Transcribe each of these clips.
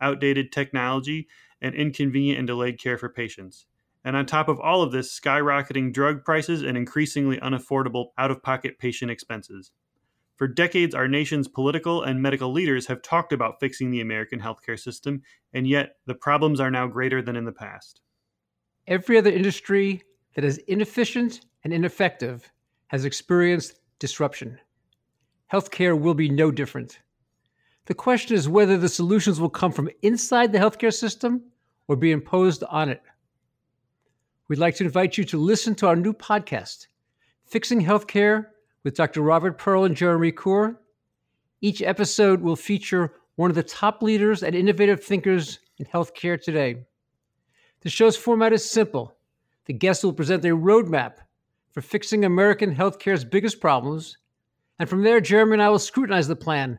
outdated technology, and inconvenient and delayed care for patients. And on top of all of this, skyrocketing drug prices and increasingly unaffordable out of pocket patient expenses. For decades, our nation's political and medical leaders have talked about fixing the American healthcare system, and yet the problems are now greater than in the past. Every other industry that is inefficient and ineffective has experienced disruption. Healthcare will be no different. The question is whether the solutions will come from inside the healthcare system or be imposed on it. We'd like to invite you to listen to our new podcast, Fixing Healthcare with Dr. Robert Pearl and Jeremy Corr. Each episode will feature one of the top leaders and innovative thinkers in healthcare today. The show's format is simple. The guests will present a roadmap for fixing American healthcare's biggest problems. And from there, Jeremy and I will scrutinize the plan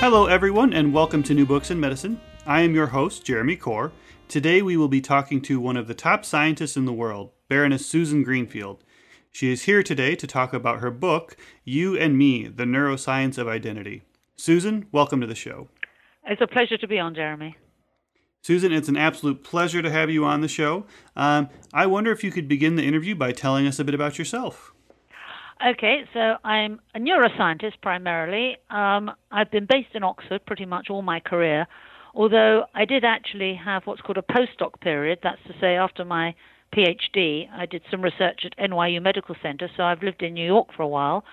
Hello, everyone, and welcome to New Books in Medicine. I am your host, Jeremy Corr. Today, we will be talking to one of the top scientists in the world, Baroness Susan Greenfield. She is here today to talk about her book, You and Me The Neuroscience of Identity. Susan, welcome to the show. It's a pleasure to be on, Jeremy. Susan, it's an absolute pleasure to have you on the show. Um, I wonder if you could begin the interview by telling us a bit about yourself. Okay, so I'm a neuroscientist primarily. Um, I've been based in Oxford pretty much all my career, although I did actually have what's called a postdoc period. That's to say, after my PhD, I did some research at NYU Medical Center, so I've lived in New York for a while.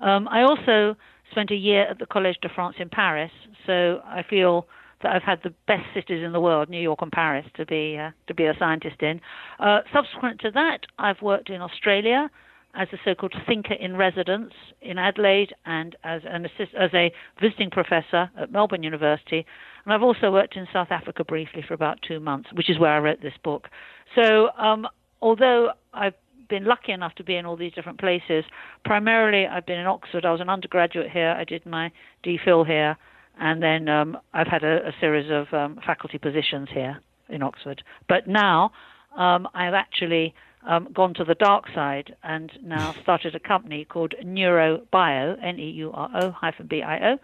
Um, I also spent a year at the Collège de France in Paris, so I feel that I've had the best cities in the world, New York and Paris, to be uh, to be a scientist in. Uh, subsequent to that, I've worked in Australia as a so-called thinker in residence in Adelaide and as an assist, as a visiting professor at Melbourne University. And I've also worked in South Africa briefly for about two months, which is where I wrote this book. So um, although I've been lucky enough to be in all these different places, primarily I've been in Oxford. I was an undergraduate here. I did my DPhil here and then um, I've had a, a series of um, faculty positions here in Oxford. But now um, I've actually um, gone to the dark side and now started a company called NeuroBio, N-E-U-R-O hyphen B-I-O,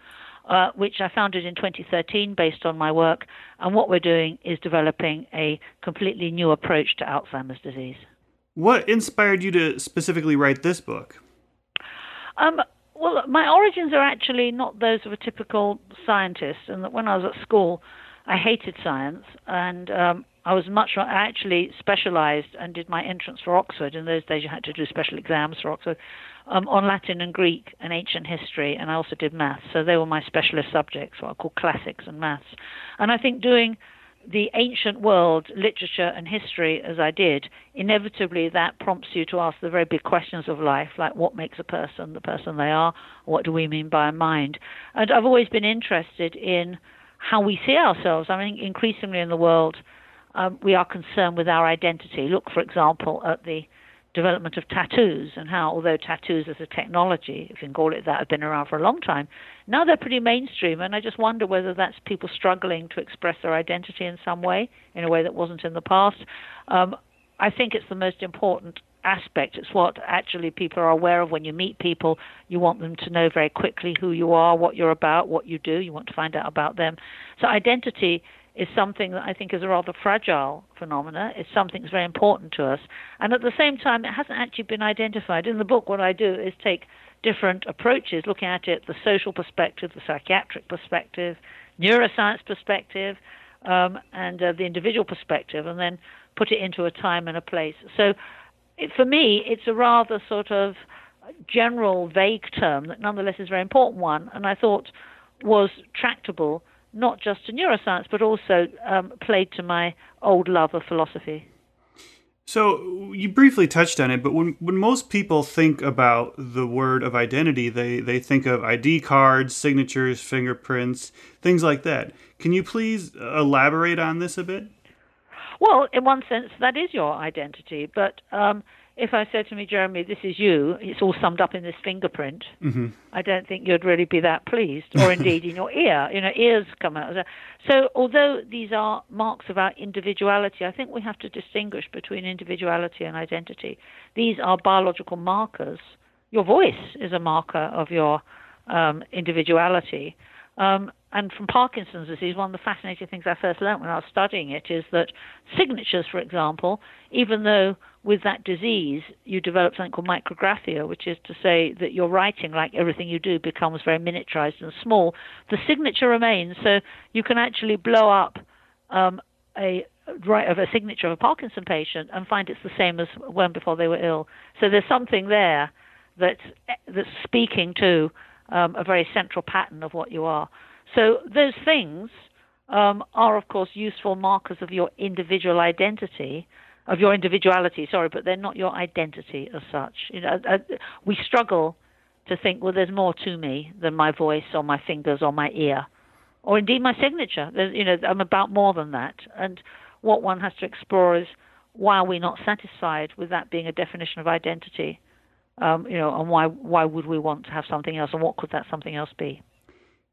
uh, which I founded in 2013 based on my work. And what we're doing is developing a completely new approach to Alzheimer's disease. What inspired you to specifically write this book? Um, well, my origins are actually not those of a typical scientist, and that when I was at school, I hated science, and um, I was much. I actually specialised and did my entrance for Oxford. In those days, you had to do special exams for Oxford um, on Latin and Greek and ancient history, and I also did maths. So they were my specialist subjects, what I call classics and maths. And I think doing the ancient world, literature and history, as I did, inevitably that prompts you to ask the very big questions of life, like what makes a person the person they are, what do we mean by a mind? And I've always been interested in how we see ourselves. I mean, increasingly in the world, um, we are concerned with our identity. Look, for example, at the development of tattoos and how, although tattoos as a technology, if you can call it that, have been around for a long time, now they're pretty mainstream. And I just wonder whether that's people struggling to express their identity in some way, in a way that wasn't in the past. Um, I think it's the most important aspect. It's what actually people are aware of when you meet people. You want them to know very quickly who you are, what you're about, what you do. You want to find out about them. So identity is something that I think is a rather fragile phenomena. It's something that's very important to us. And at the same time, it hasn't actually been identified. In the book, what I do is take different approaches, looking at it the social perspective, the psychiatric perspective, neuroscience perspective, um, and uh, the individual perspective, and then put it into a time and a place. So, it, for me, it's a rather sort of general, vague term that nonetheless is a very important one, and I thought was tractable not just to neuroscience but also um, played to my old love of philosophy. So you briefly touched on it, but when when most people think about the word of identity, they they think of ID cards, signatures, fingerprints, things like that. Can you please elaborate on this a bit? Well, in one sense, that is your identity, but um, if I said to me, Jeremy, this is you, it's all summed up in this fingerprint, mm-hmm. I don't think you'd really be that pleased, or indeed in your ear. You know, ears come out. So, although these are marks of our individuality, I think we have to distinguish between individuality and identity. These are biological markers. Your voice is a marker of your um, individuality. Um, and from Parkinson's disease, one of the fascinating things I first learned when I was studying it is that signatures, for example, even though with that disease you develop something called micrographia, which is to say that your writing, like everything you do, becomes very miniaturized and small, the signature remains. So you can actually blow up um, a of a signature of a Parkinson patient and find it's the same as when before they were ill. So there's something there that's that's speaking to um, a very central pattern of what you are. So those things um, are, of course, useful markers of your individual identity, of your individuality. Sorry, but they're not your identity as such. You know, uh, we struggle to think, well, there's more to me than my voice or my fingers or my ear, or indeed my signature. There's, you know, I'm about more than that. And what one has to explore is why are we not satisfied with that being a definition of identity? Um, you know, and why why would we want to have something else, and what could that something else be?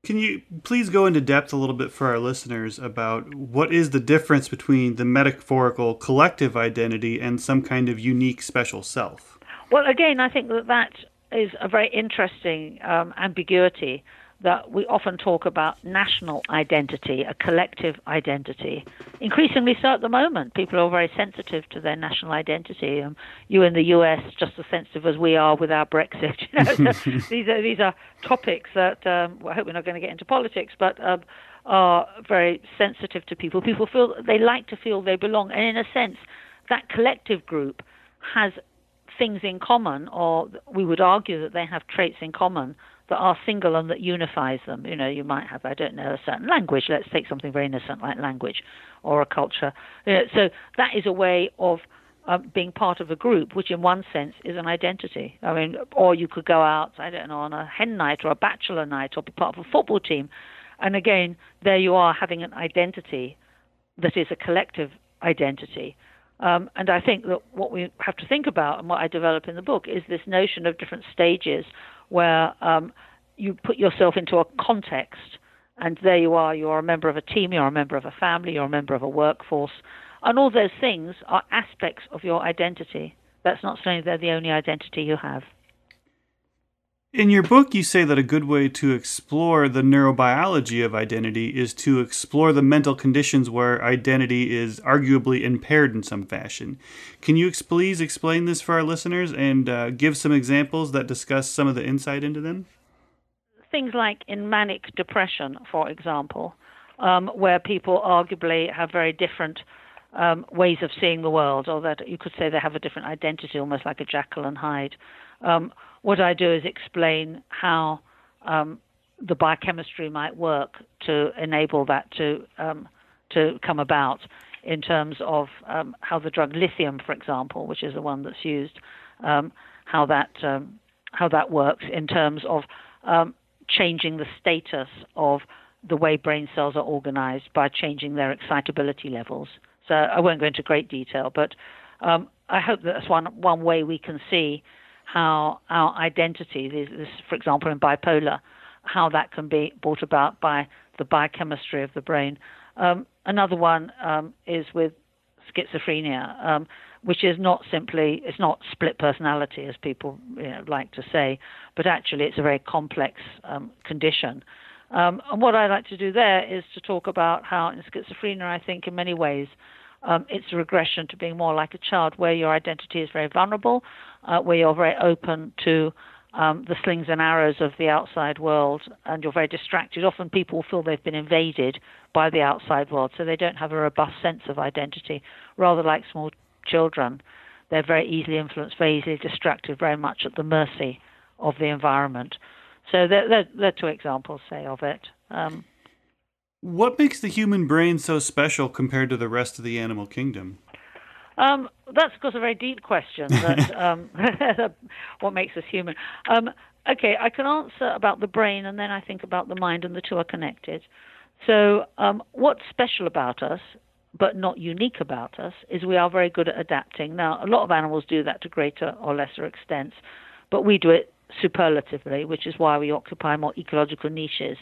Can you please go into depth a little bit for our listeners about what is the difference between the metaphorical collective identity and some kind of unique special self? Well, again, I think that that is a very interesting um, ambiguity that we often talk about national identity, a collective identity. Increasingly so at the moment. People are very sensitive to their national identity. Um, you in the US, just as sensitive as we are with our Brexit. You know, so these are these are topics that um, well, I hope we're not going to get into politics, but um, are very sensitive to people. People feel they like to feel they belong, and in a sense, that collective group has things in common, or we would argue that they have traits in common that are single and that unifies them. You know, you might have, I don't know, a certain language. Let's take something very innocent like language or a culture. You know, so that is a way of um, being part of a group, which in one sense is an identity. I mean, or you could go out, I don't know, on a hen night or a bachelor night or be part of a football team. And again, there you are having an identity that is a collective identity. Um, and I think that what we have to think about and what I develop in the book is this notion of different stages where um, you put yourself into a context and there you are, you're a member of a team, you're a member of a family, you're a member of a workforce. And all those things are aspects of your identity. That's not saying they're the only identity you have. In your book, you say that a good way to explore the neurobiology of identity is to explore the mental conditions where identity is arguably impaired in some fashion. Can you please explain this for our listeners and uh, give some examples that discuss some of the insight into them? Things like in manic depression, for example, um, where people arguably have very different um, ways of seeing the world, or that you could say they have a different identity, almost like a Jekyll and Hyde. Um, what I do is explain how um, the biochemistry might work to enable that to um, to come about in terms of um, how the drug lithium, for example, which is the one that's used, um, how that how that works in terms of changing the status of the way brain cells are organized by changing their excitability levels. So I won't go into great detail, but I hope that's one one way we can see how our identity, this, this, for example, in bipolar, how that can be brought about by the biochemistry of the brain. Um, another one um, is with schizophrenia, um, which is not simply it's not split personality as people you know, like to say, but actually it's a very complex um, condition. Um, and what I like to do there is to talk about how in schizophrenia, I think in many ways um, it's a regression to being more like a child, where your identity is very vulnerable, uh, where you're very open to um, the slings and arrows of the outside world and you're very distracted, often people feel they've been invaded by the outside world, so they don't have a robust sense of identity, rather like small children. They're very easily influenced, very easily distracted, very much at the mercy of the environment. So there, there are two examples, say, of it. Um, what makes the human brain so special compared to the rest of the animal kingdom? Um, that's, of course, a very deep question. That, um, what makes us human? Um, okay, I can answer about the brain, and then I think about the mind, and the two are connected. So, um, what's special about us, but not unique about us, is we are very good at adapting. Now, a lot of animals do that to greater or lesser extents, but we do it superlatively, which is why we occupy more ecological niches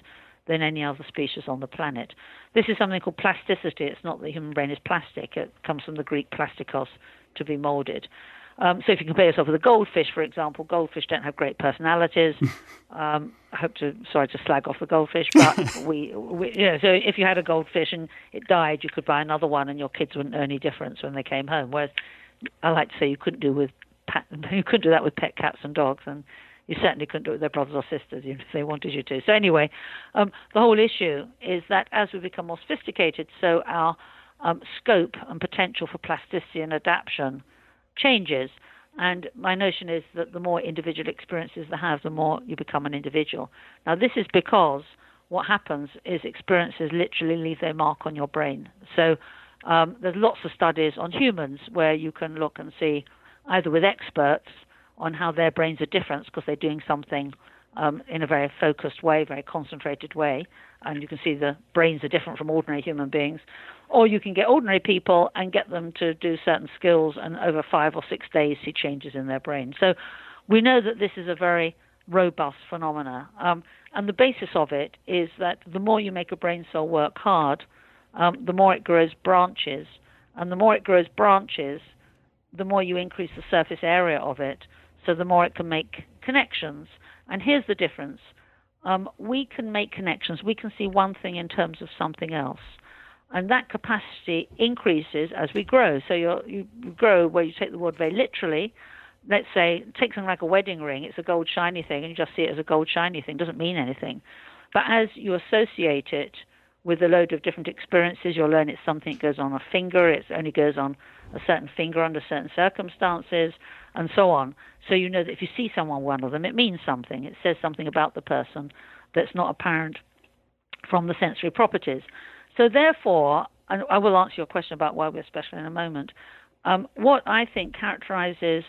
than any other species on the planet. This is something called plasticity. It's not that the human brain is plastic. It comes from the Greek plastikos, to be molded. Um, so if you compare yourself with a goldfish, for example, goldfish don't have great personalities. Um, I hope to sorry to slag off the goldfish, but we, we you know, so if you had a goldfish and it died, you could buy another one, and your kids wouldn't know any difference when they came home. Whereas I like to say you couldn't do with you couldn't do that with pet cats and dogs, and you certainly couldn't do it with their brothers or sisters even if they wanted you to. So anyway, um, the whole issue is that as we become more sophisticated, so our um, scope and potential for plasticity and adaptation changes. And my notion is that the more individual experiences they have, the more you become an individual. Now, this is because what happens is experiences literally leave their mark on your brain. So um, there's lots of studies on humans where you can look and see either with experts on how their brains are different because they're doing something um, in a very focused way, very concentrated way, and you can see the brains are different from ordinary human beings. Or you can get ordinary people and get them to do certain skills, and over five or six days see changes in their brain. So we know that this is a very robust phenomena, um, and the basis of it is that the more you make a brain cell work hard, um, the more it grows branches, and the more it grows branches, the more you increase the surface area of it so the more it can make connections. And here's the difference um, we can make connections, we can see one thing in terms of something else. And that capacity increases as we grow. So you grow where you take the word very literally. Let's say, take something like a wedding ring. It's a gold shiny thing, and you just see it as a gold shiny thing. It doesn't mean anything. But as you associate it with a load of different experiences, you'll learn it's something that goes on a finger. It only goes on a certain finger under certain circumstances, and so on. So you know that if you see someone one of them, it means something. It says something about the person that's not apparent from the sensory properties. So therefore, and I will answer your question about why we're special in a moment. Um, what I think characterizes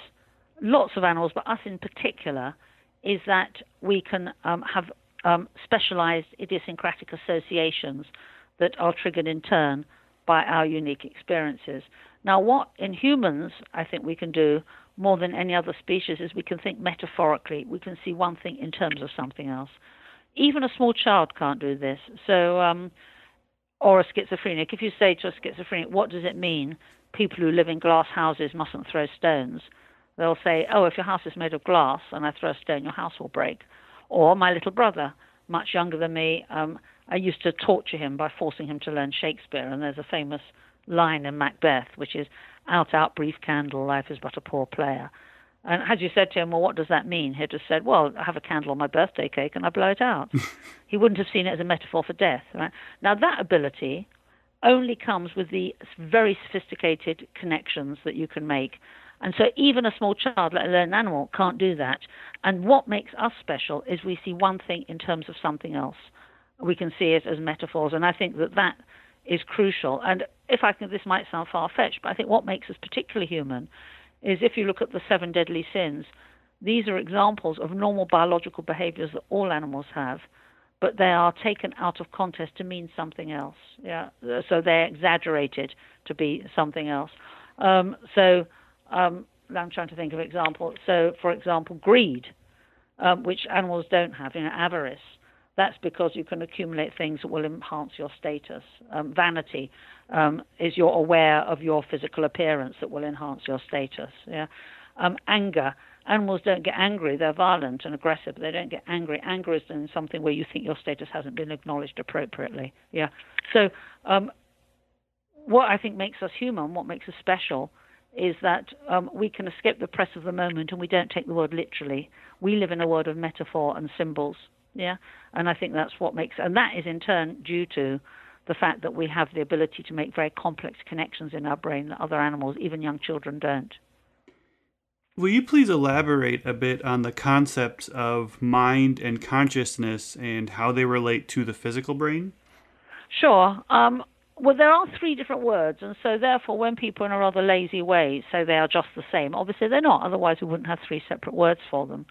lots of animals, but us in particular, is that we can um, have um, specialized idiosyncratic associations that are triggered in turn by our unique experiences. Now, what in humans I think we can do more than any other species is we can think metaphorically. We can see one thing in terms of something else. Even a small child can't do this. So, um, or a schizophrenic. If you say to a schizophrenic, what does it mean? People who live in glass houses mustn't throw stones. They'll say, oh, if your house is made of glass and I throw a stone, your house will break. Or my little brother, much younger than me, um, I used to torture him by forcing him to learn Shakespeare. And there's a famous line in Macbeth, which is, out, out, brief candle, life is but a poor player. And had you said to him, well, what does that mean? He'd have said, well, I have a candle on my birthday cake and I blow it out. he wouldn't have seen it as a metaphor for death. Right? Now, that ability only comes with the very sophisticated connections that you can make. And so even a small child, let alone an animal, can't do that. And what makes us special is we see one thing in terms of something else. We can see it as metaphors. And I think that that is crucial. And if I can, this might sound far fetched, but I think what makes us particularly human is if you look at the seven deadly sins, these are examples of normal biological behaviors that all animals have, but they are taken out of context to mean something else. Yeah, so they're exaggerated to be something else. Um, so um, I'm trying to think of examples. So, for example, greed, um, which animals don't have, you know, avarice. That's because you can accumulate things that will enhance your status. Um, vanity um, is you're aware of your physical appearance that will enhance your status. Yeah. Um, anger. Animals don't get angry. They're violent and aggressive. They don't get angry. Anger is in something where you think your status hasn't been acknowledged appropriately. Yeah. So um, what I think makes us human, what makes us special, is that um, we can escape the press of the moment and we don't take the word literally. We live in a world of metaphor and symbols. Yeah, and I think that's what makes, and that is in turn due to the fact that we have the ability to make very complex connections in our brain that other animals, even young children, don't. Will you please elaborate a bit on the concepts of mind and consciousness and how they relate to the physical brain? Sure. Um, well, there are three different words, and so therefore, when people in a rather lazy way say they are just the same, obviously they're not. Otherwise, we wouldn't have three separate words for them.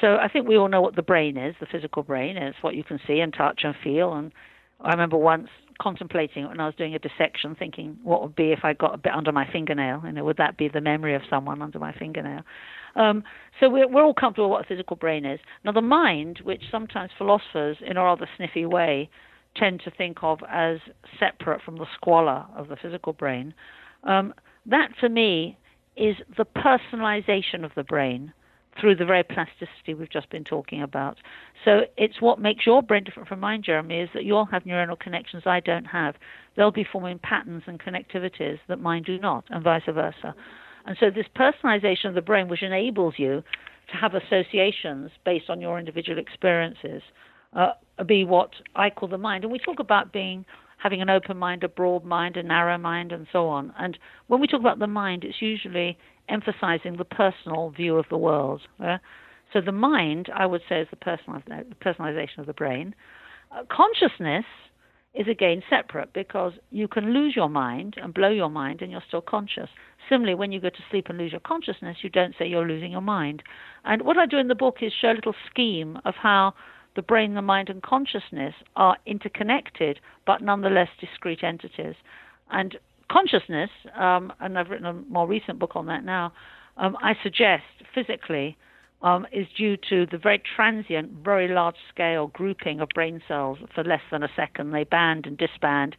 So I think we all know what the brain is. The physical brain is what you can see and touch and feel. And I remember once contemplating when I was doing a dissection, thinking what would be if I got a bit under my fingernail. You know, would that be the memory of someone under my fingernail? Um, so we're, we're all comfortable with what a physical brain is. Now, the mind, which sometimes philosophers, in a rather sniffy way, tend to think of as separate from the squalor of the physical brain, um, that for me is the personalization of the brain through the very plasticity we've just been talking about. So it's what makes your brain different from mine, Jeremy, is that you'll have neuronal connections I don't have. They'll be forming patterns and connectivities that mine do not, and vice versa. And so this personalization of the brain, which enables you to have associations based on your individual experiences, uh, be what I call the mind. And we talk about being having an open mind, a broad mind, a narrow mind, and so on. And when we talk about the mind, it's usually emphasizing the personal view of the world. So the mind, I would say, is the personalization of the brain. Uh, consciousness is again separate because you can lose your mind and blow your mind and you're still conscious. Similarly, when you go to sleep and lose your consciousness, you don't say you're losing your mind. And what I do in the book is show a little scheme of how the brain, the mind, and consciousness are interconnected, but nonetheless discrete entities. And consciousness, um, and I've written a more recent book on that now, um, I suggest physically um, is due to the very transient, very large scale grouping of brain cells for less than a second. They band and disband.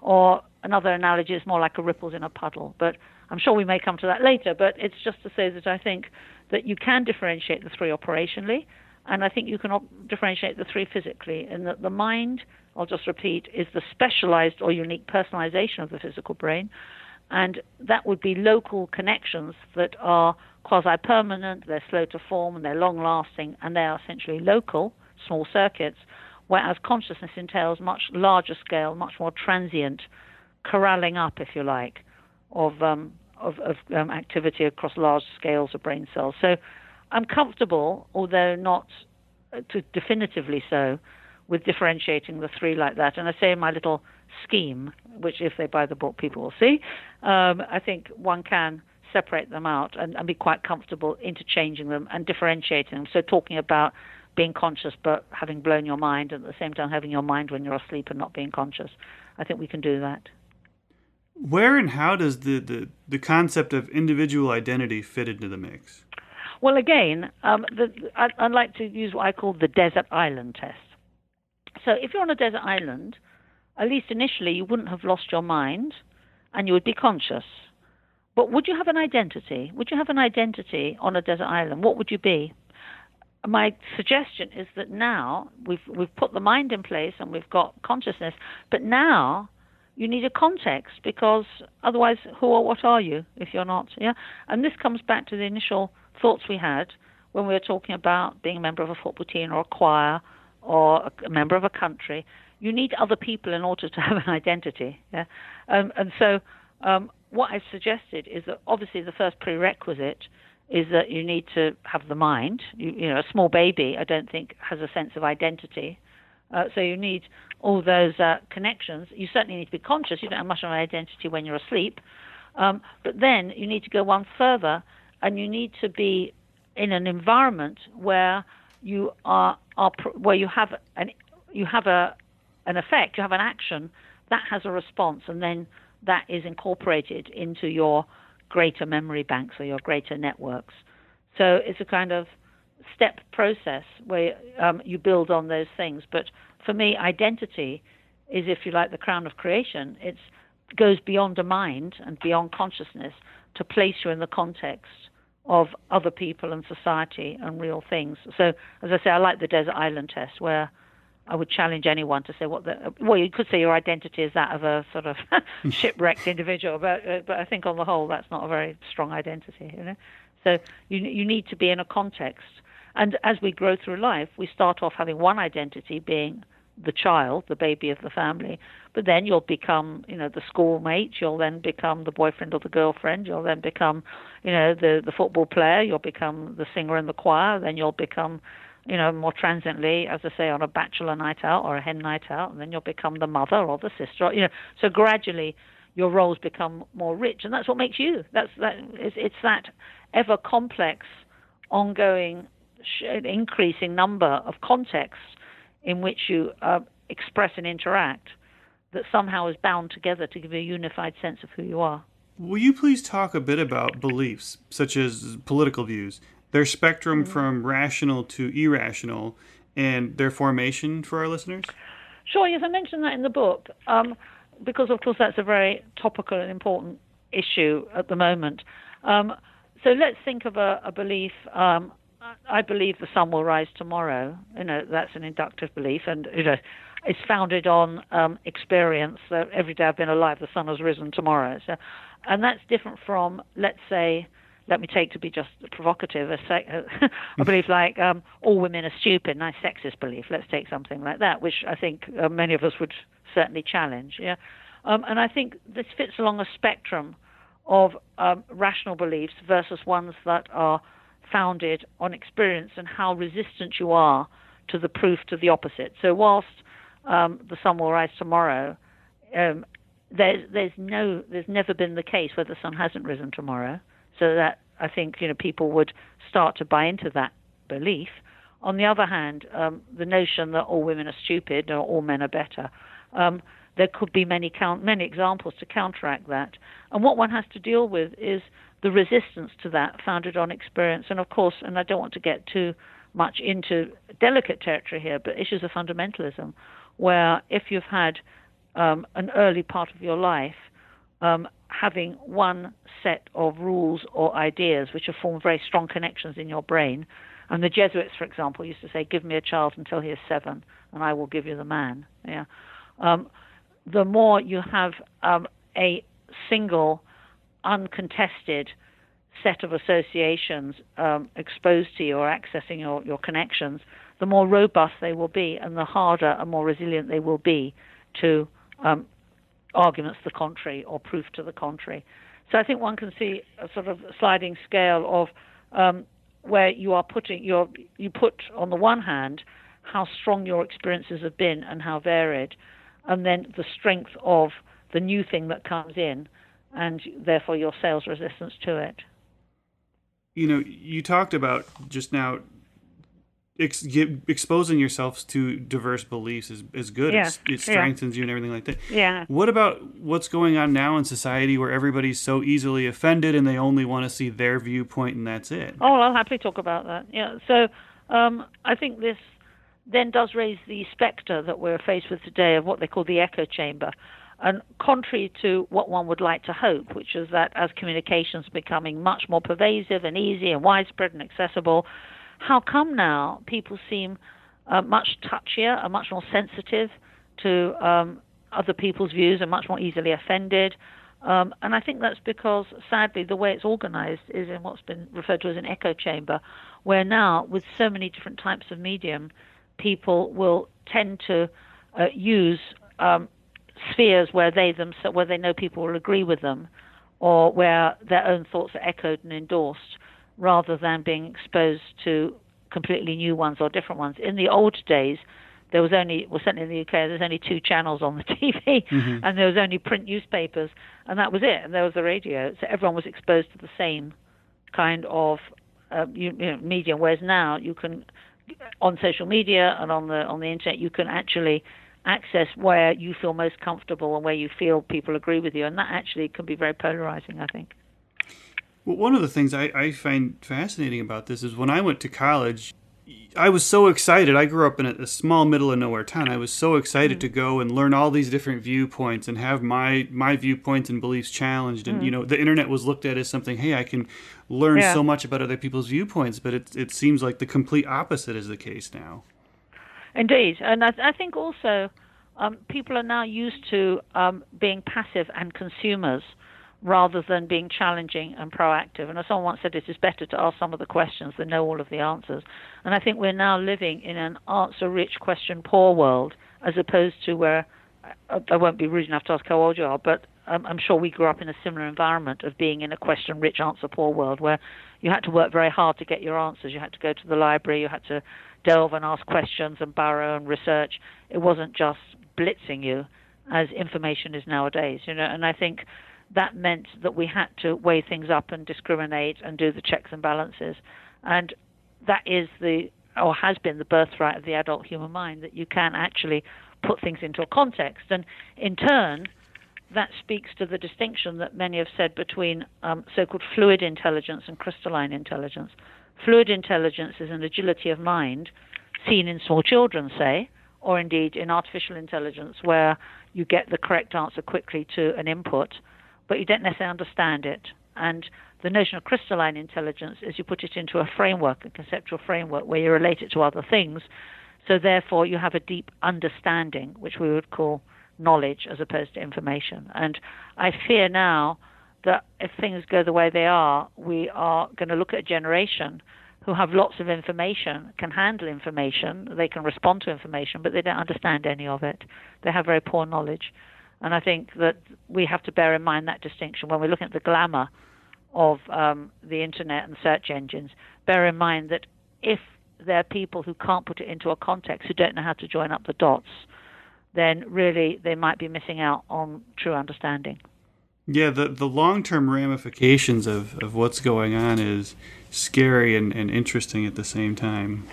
Or another analogy is more like a ripples in a puddle. But I'm sure we may come to that later. But it's just to say that I think that you can differentiate the three operationally. And I think you can differentiate the three physically, in that the mind, I'll just repeat, is the specialized or unique personalization of the physical brain. And that would be local connections that are quasi permanent, they're slow to form, and they're long lasting, and they are essentially local, small circuits, whereas consciousness entails much larger scale, much more transient corralling up, if you like, of, um, of, of um, activity across large scales of brain cells. So I'm comfortable, although not uh, to definitively so, with differentiating the three like that. And I say in my little scheme, which if they buy the book, people will see, um, I think one can separate them out and, and, be quite comfortable interchanging them and differentiating them. So talking about being conscious but having blown your mind and at the same time having your mind when you're asleep and not being conscious. I think we can do that. Where and how does the, the, the concept of individual identity fit into the mix? Well, again, um, the, I, I'd like to use what I call the desert island test. So, if you're on a desert island, at least initially, you wouldn't have lost your mind and you would be conscious. But would you have an identity? Would you have an identity on a desert island? What would you be? My suggestion is that now we've we've put the mind in place and we've got consciousness, but now you need a context because otherwise, who or what are you if you're not? Yeah, and this comes back to the initial thoughts we had when we were talking about being a member of a football team or a choir or a member of a country. You need other people in order to have an identity. Yeah? Um, and so, um, what I've suggested is that obviously the first prerequisite is that you need to have the mind. You, you know, a small baby, I don't think, has a sense of identity. Uh, so you need all those uh, connections. You certainly need to be conscious. You don't have much of an identity when you're asleep. Um, but then you need to go one further and you need to be in an environment where you are, are where you have an you have a an effect, you have an action that has a response, and then that is incorporated into your greater memory banks or your greater networks. So it's a kind of step process where um, you build on those things. But for me, identity is, if you like, the crown of creation. It goes beyond a mind and beyond consciousness to place you in the context of other people and society and real things. So, as I say, I like the desert island test where I would challenge anyone to say what the well, you could say your identity is that of a sort of shipwrecked individual, but uh, but I think on the whole that's not a very strong identity, you know. So you you need to be in a context, and as we grow through life, we start off having one identity being the child, the baby of the family, but then you'll become, you know, the schoolmate. You'll then become the boyfriend or the girlfriend. You'll then become, you know, the the football player. You'll become the singer in the choir. Then you'll become you know, more transiently, as I say, on a bachelor night out or a hen night out, and then you'll become the mother or the sister. You know, so gradually your roles become more rich, and that's what makes you. That's that. It's, it's that ever complex, ongoing, increasing number of contexts in which you uh, express and interact that somehow is bound together to give you a unified sense of who you are. Will you please talk a bit about beliefs, such as political views, their spectrum mm-hmm. from rational to irrational and their formation for our listeners? Sure, yes, I mentioned that in the book um, because, of course, that's a very topical and important issue at the moment. Um, so let's think of a, a belief. Um, I believe the sun will rise tomorrow. You know, that's an inductive belief, and you know, it's founded on um, experience. That every day I've been alive, the sun has risen tomorrow. So, and that's different from, let's say, let me take to be just provocative, a, sec- a belief like um, all women are stupid, nice sexist belief. Let's take something like that, which I think uh, many of us would certainly challenge. Yeah, um, and I think this fits along a spectrum of um, rational beliefs versus ones that are founded on experience and how resistant you are to the proof to the opposite. So whilst um, the sun will rise tomorrow, um, there's there's no there's never been the case where the sun hasn't risen tomorrow. So that I think you know people would start to buy into that belief. On the other hand, um, the notion that all women are stupid or all men are better, um, there could be many count many examples to counteract that. And what one has to deal with is the resistance to that, founded on experience. And of course, and I don't want to get too much into delicate territory here, but issues of fundamentalism, where if you've had um, an early part of your life um, having one set of rules or ideas which have formed very strong connections in your brain. And the Jesuits, for example, used to say, "Give me a child until he is seven, and I will give you the man." Yeah. Um, the more you have um, a single, uncontested set of associations um, exposed to you or accessing your, your connections, the more robust they will be, and the harder and more resilient they will be to um, arguments to the contrary or proof to the contrary. So I think one can see a sort of sliding scale of um, where you are putting your you put on the one hand how strong your experiences have been and how varied, and then the strength of the new thing that comes in, and therefore your sales resistance to it. You know, you talked about just now ex- get, exposing yourselves to diverse beliefs is, is good. Yeah. it strengthens yeah. you and everything like that. Yeah. What about what's going on now in society where everybody's so easily offended and they only want to see their viewpoint and that's it? Oh, I'll happily talk about that. Yeah. So um, I think this then does raise the spectre that we're faced with today of what they call the echo chamber. And contrary to what one would like to hope, which is that as communications are becoming much more pervasive and easy and widespread and accessible, how come now people seem uh, much touchier and much more sensitive to um, other people's views and much more easily offended? Um, and I think that's because, sadly, the way it's organized is in what's been referred to as an echo chamber, where now, with so many different types of medium, people will tend to uh, use um, spheres where they where they know people will agree with them, or where their own thoughts are echoed and endorsed rather than being exposed to completely new ones or different ones. In the old days, there was only, well, certainly in the UK, there's only two channels on the TV, mm-hmm. and there was only print newspapers, and that was it. And there was the radio, so everyone was exposed to the same kind of uh, you, you know, medium. Whereas now, you can, on social media and on the on the internet, you can actually access where you feel most comfortable and where you feel people agree with you, and that actually can be very polarizing. I think. Well, one of the things I, I find fascinating about this is when I went to college, I was so excited. I grew up in a, small middle of nowhere town. I was so excited mm. to go and learn all these different viewpoints and have my my viewpoints and beliefs challenged. And mm. you know, the internet was looked at as something. Hey, I can learn yeah. so much about other people's viewpoints. But it it seems like the complete opposite is the case now. Indeed, and I, I think also um, people are now used to um, being passive and consumers rather than being challenging and proactive. And as someone once said, it is better to ask some of the questions than know all of the answers. And I think we're now living in an answer-rich, question-poor world, as opposed to where I won't be rude enough to ask how old you are, but um, I'm sure we grew up in a similar environment of being in a question-rich, answer-poor world where you had to work very hard to get your answers. You had to go to the library, you had to delve and ask questions and burrow and research. It wasn't just blitzing you as information is nowadays, you know. And I think that meant that we had to weigh things up and discriminate and do the checks and balances. And that is the, or has been the birthright of the adult human mind, that you can actually put things into a context. And in turn, that speaks to the distinction that many have said between um, so called fluid intelligence and crystalline intelligence. Fluid intelligence is an agility of mind seen in small children, say, or indeed in artificial intelligence, where you get the correct answer quickly to an input but you don't necessarily understand it. And the notion of crystalline intelligence is you put it into a framework, a conceptual framework, where you relate it to other things. So therefore, you have a deep understanding, which we would call knowledge as opposed to information. And I fear now that if things go the way they are, we are going to look at a generation who have lots of information, can handle information, they can respond to information, but they don't understand any of it. They have very poor knowledge. And I think that we have to bear in mind that distinction when we're looking at the glamour of um, the internet and search engines. Bear in mind that if there are people who can't put it into a context, who don't know how to join up the dots, then really they might be missing out on true understanding. Yeah, the, the long term ramifications of, of what's going on is scary and, and interesting at the same time.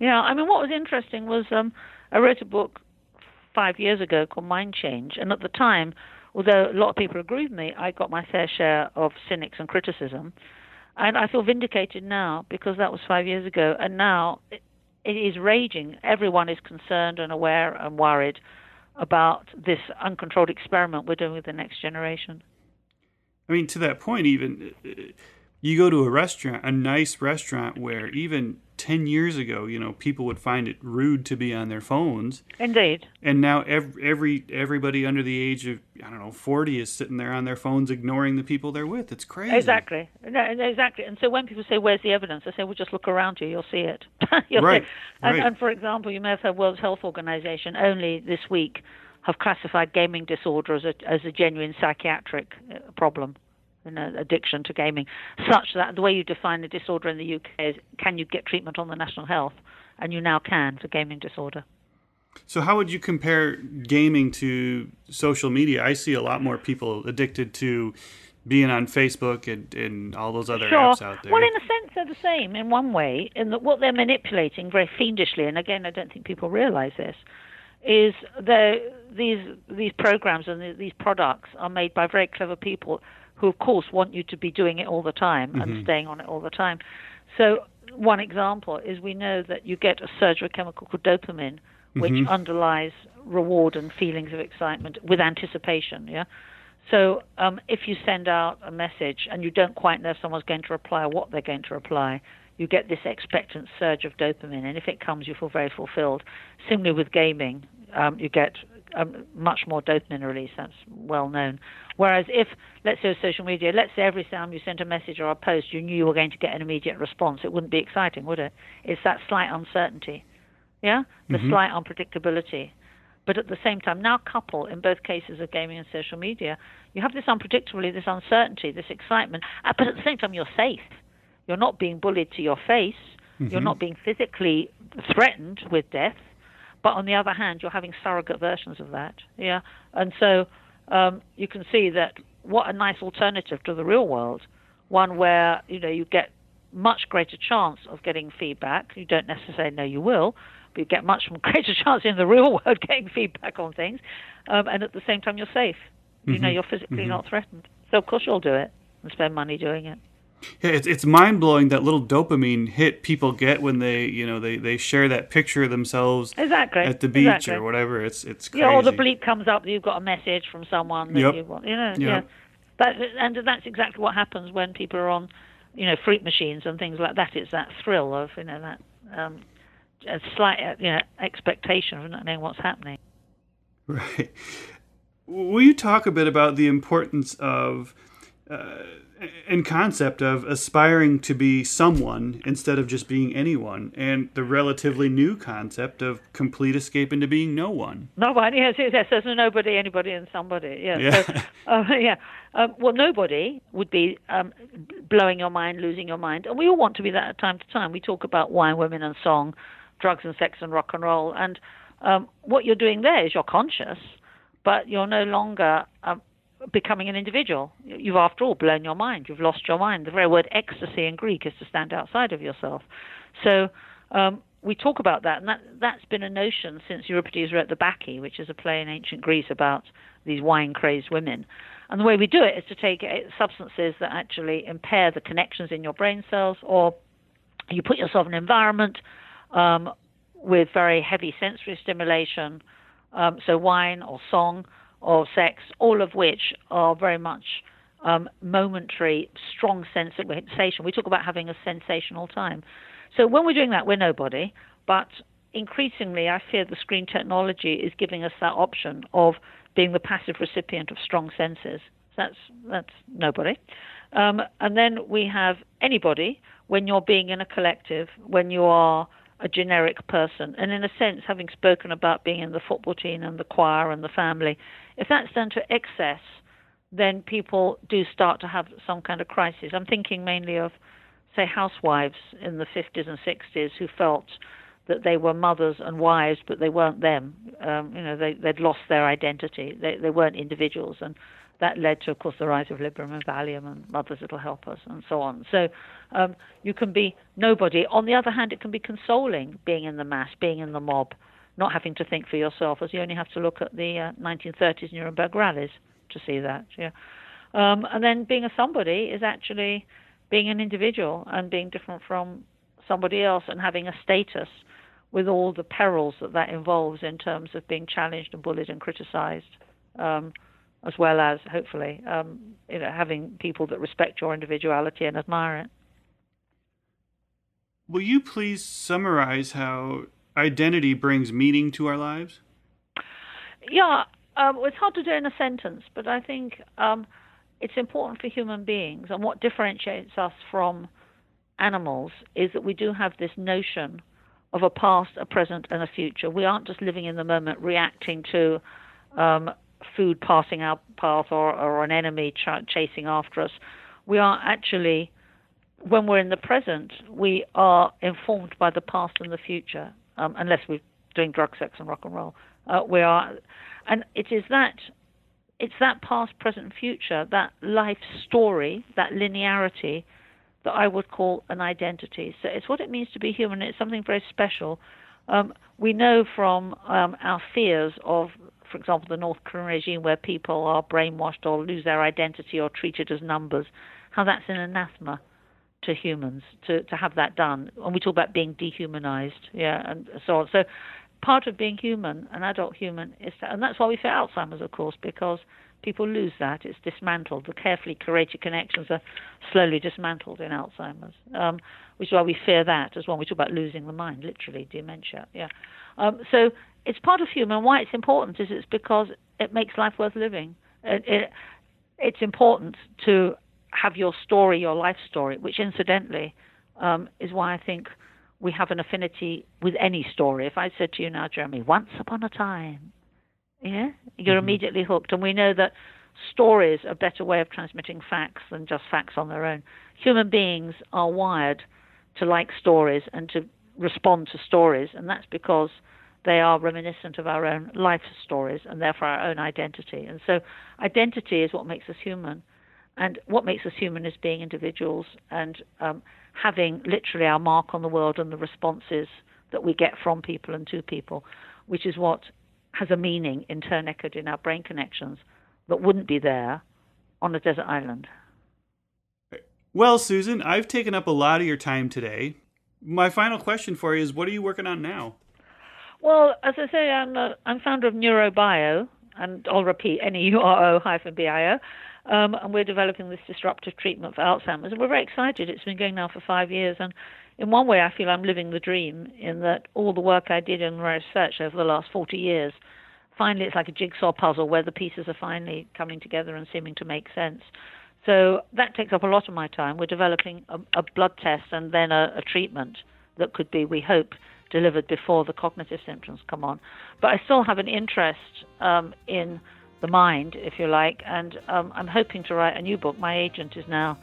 Yeah, I mean, what was interesting was um, I wrote a book five years ago called Mind Change. And at the time, although a lot of people agreed with me, I got my fair share of cynics and criticism. And I feel vindicated now because that was five years ago. And now it, it is raging. Everyone is concerned and aware and worried about this uncontrolled experiment we're doing with the next generation. I mean, to that point, even uh, uh, you go to a restaurant, a nice restaurant where even 10 years ago, you know, people would find it rude to be on their phones. Indeed. And now every, every everybody under the age of I don't know, 40 is sitting there on their phones ignoring the people they're with. It's crazy. Exactly. No, exactly. And so when people say where's the evidence? I say well just look around you, you'll see it. you'll right. See. And, right. and for example, you may have heard World Health Organization only this week have classified gaming disorder as a as a genuine psychiatric uh, problem you know, addiction to gaming, such that the way you define a disorder in the UK is can you get treatment on the National Health, and you now can for gaming disorder. So, how would you compare gaming to social media? I see a lot more people addicted to being on Facebook and, and all those other sure. apps out there. Well, in a sense, they're the same in one way, in that what they're manipulating very fiendishly, and again, I don't think people realize this, is these these programs and these products are made by very clever people who of course want you to be doing it all the time mm-hmm. and staying on it all the time. So one example is we know that you get a surge of a chemical called dopamine, which mm-hmm. underlies reward and feelings of excitement with anticipation. Yeah. So um, if you send out a message and you don't quite know if someone's going to reply or what they're going to reply, you get this expectant surge of dopamine, and if it comes, you feel very fulfilled. Similarly with gaming, um, you get um, much more dopamine release. That's well known. Whereas if, let's say, social media, let's say every time you sent a message or a post, you knew you were going to get an immediate response, it wouldn't be exciting, would it? It's that slight uncertainty, yeah, the mm-hmm. slight unpredictability. But at the same time, now couple in both cases of gaming and social media, you have this unpredictability, this uncertainty, this excitement, uh, but at the same time, you're safe. You're not being bullied to your face. Mm-hmm. You're not being physically threatened with death but on the other hand, you're having surrogate versions of that. Yeah, and so um, you can see that what a nice alternative to the real world, one where you know you get much greater chance of getting feedback. You don't necessarily know you will, but you get much greater chance in the real world getting feedback on things, um, and at the same time you're safe. You mm-hmm. know you're physically mm-hmm. not threatened, so of course you'll do it and spend money doing it. Yeah, it's it's mind blowing that little dopamine hit people get when they you know they, they share that picture of themselves exactly at the beach exactly. or whatever. It's it's crazy. Yeah, or the bleep comes up you've got a message from someone that yep. you want. You know, yep. yeah. That, and that's exactly what happens when people are on, you know, freak machines and things like that. It's that thrill of you know that um, a slight uh, you know, expectation of not knowing what's happening. Right. Will you talk a bit about the importance of uh, and concept of aspiring to be someone instead of just being anyone, and the relatively new concept of complete escape into being no one. No one, yes, yes. There's nobody, anybody, and somebody. Yes. Yeah. So, uh, yeah. Um, well, nobody would be um, blowing your mind, losing your mind, and we all want to be that at time to time. We talk about wine, women, and song, drugs and sex and rock and roll, and um, what you're doing there is you're conscious, but you're no longer um, becoming an individual. You've, after all, blown your mind. You've lost your mind. The very word ecstasy in Greek is to stand outside of yourself. So um, we talk about that, and that, that's been a notion since Euripides wrote the Bacchae, which is a play in ancient Greece about these wine crazed women. And the way we do it is to take uh, substances that actually impair the connections in your brain cells, or you put yourself in an environment um, with very heavy sensory stimulation, um, so wine or song or sex, all of which are very much um, momentary, strong sensation. We talk about having a sensational time. So when we're doing that, we're nobody. But increasingly, I fear the screen technology is giving us that option of being the passive recipient of strong senses. That's that's nobody. Um, and then we have anybody when you're being in a collective, when you are a generic person. And in a sense, having spoken about being in the football team and the choir and the family, if that's done to excess, then people do start to have some kind of crisis. I'm thinking mainly of, say, housewives in the 50s and 60s who felt that they were mothers and wives, but they weren't them. Um, you know, they, they'd lost their identity. They, they weren't individuals, and that led to, of course, the rise of Librium and Valium and Mothers Little Helpers and so on. So um, you can be nobody. On the other hand, it can be consoling being in the mass, being in the mob, not having to think for yourself, as you only have to look at the uh, 1930s Nuremberg rallies to see that. Yeah. Um, and then being a somebody is actually being an individual and being different from somebody else and having a status with all the perils that that involves in terms of being challenged and bullied and criticized, um, as well as hopefully um, you know having people that respect your individuality and admire it. Will you please summarize how identity brings meaning to our lives? Yeah, um, it's hard to do in a sentence, but I think um, it's important for human beings. And what differentiates us from animals is that we do have this notion of a past, a present, and a future. We aren't just living in the moment, reacting to um, food passing our path or, or an enemy ch- chasing after us. We are actually, when we're in the present, we are informed by the past and the future um, unless we're doing drug, sex, and rock and roll. Uh, we are, and it is that it's that past, present, future, that life story, that linearity that I would call an identity. So it's what it means to be human. It's something very special. Um, we know from um, our fears of, for example, the North Korean regime, where people are brainwashed or lose their identity or treated as numbers, how that's an anathema to humans to, to have that done. And we talk about being dehumanized, yeah, and so on. So part of being human, an adult human, is to, and that's why we fear Alzheimer's, of course, because people lose that. It's dismantled. The carefully curated connections are slowly dismantled in Alzheimer's, um, which is why we fear that as well. We talk about losing the mind, literally dementia. Yeah. Um, so it's part of human. Why it's important is it's because it makes life worth living. It, it, it's important to have your story, your life story, which incidentally um, is why I think we have an affinity with any story. If I said to you now, Jeremy, once upon a time, yeah, you're mm-hmm. immediately hooked. And we know that stories are a better way of transmitting facts than just facts on their own. Human beings are wired to like stories and to respond to stories, and that's because they are reminiscent of our own life stories and therefore our own identity. And so, identity is what makes us human. And what makes us human is being individuals and um, having literally our mark on the world and the responses that we get from people and to people, which is what has a meaning in turn echoed in our brain connections that wouldn't be there on a desert island. Well, Susan, I've taken up a lot of your time today. My final question for you is what are you working on now? Well, as I say, I'm, a, I'm founder of NeuroBio, and I'll repeat, N-E-U-R-O hyphen B-I-O. Um, and we're developing this disruptive treatment for Alzheimer's. And we're very excited. It's been going now for five years, and in one way, I feel I'm living the dream in that all the work I did in research over the last 40 years, finally it's like a jigsaw puzzle where the pieces are finally coming together and seeming to make sense. So that takes up a lot of my time. We're developing a, a blood test and then a, a treatment that could be, we hope, delivered before the cognitive symptoms come on. But I still have an interest um, in the mind, if you like, and um, I'm hoping to write a new book. My agent is now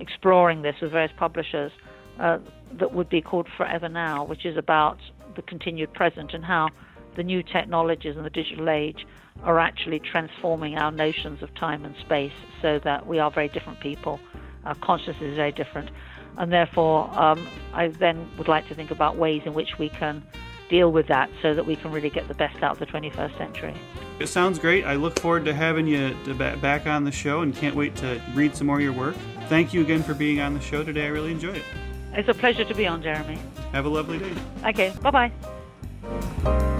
exploring this with various publishers uh, that would be called Forever Now, which is about the continued present and how the new technologies and the digital age are actually transforming our notions of time and space so that we are very different people. Our consciousness is very different. And therefore, um, I then would like to think about ways in which we can deal with that so that we can really get the best out of the 21st century. It sounds great. I look forward to having you back on the show and can't wait to read some more of your work. Thank you again for being on the show today. I really enjoyed it. It's a pleasure to be on, Jeremy. Have a lovely day. Okay, bye bye.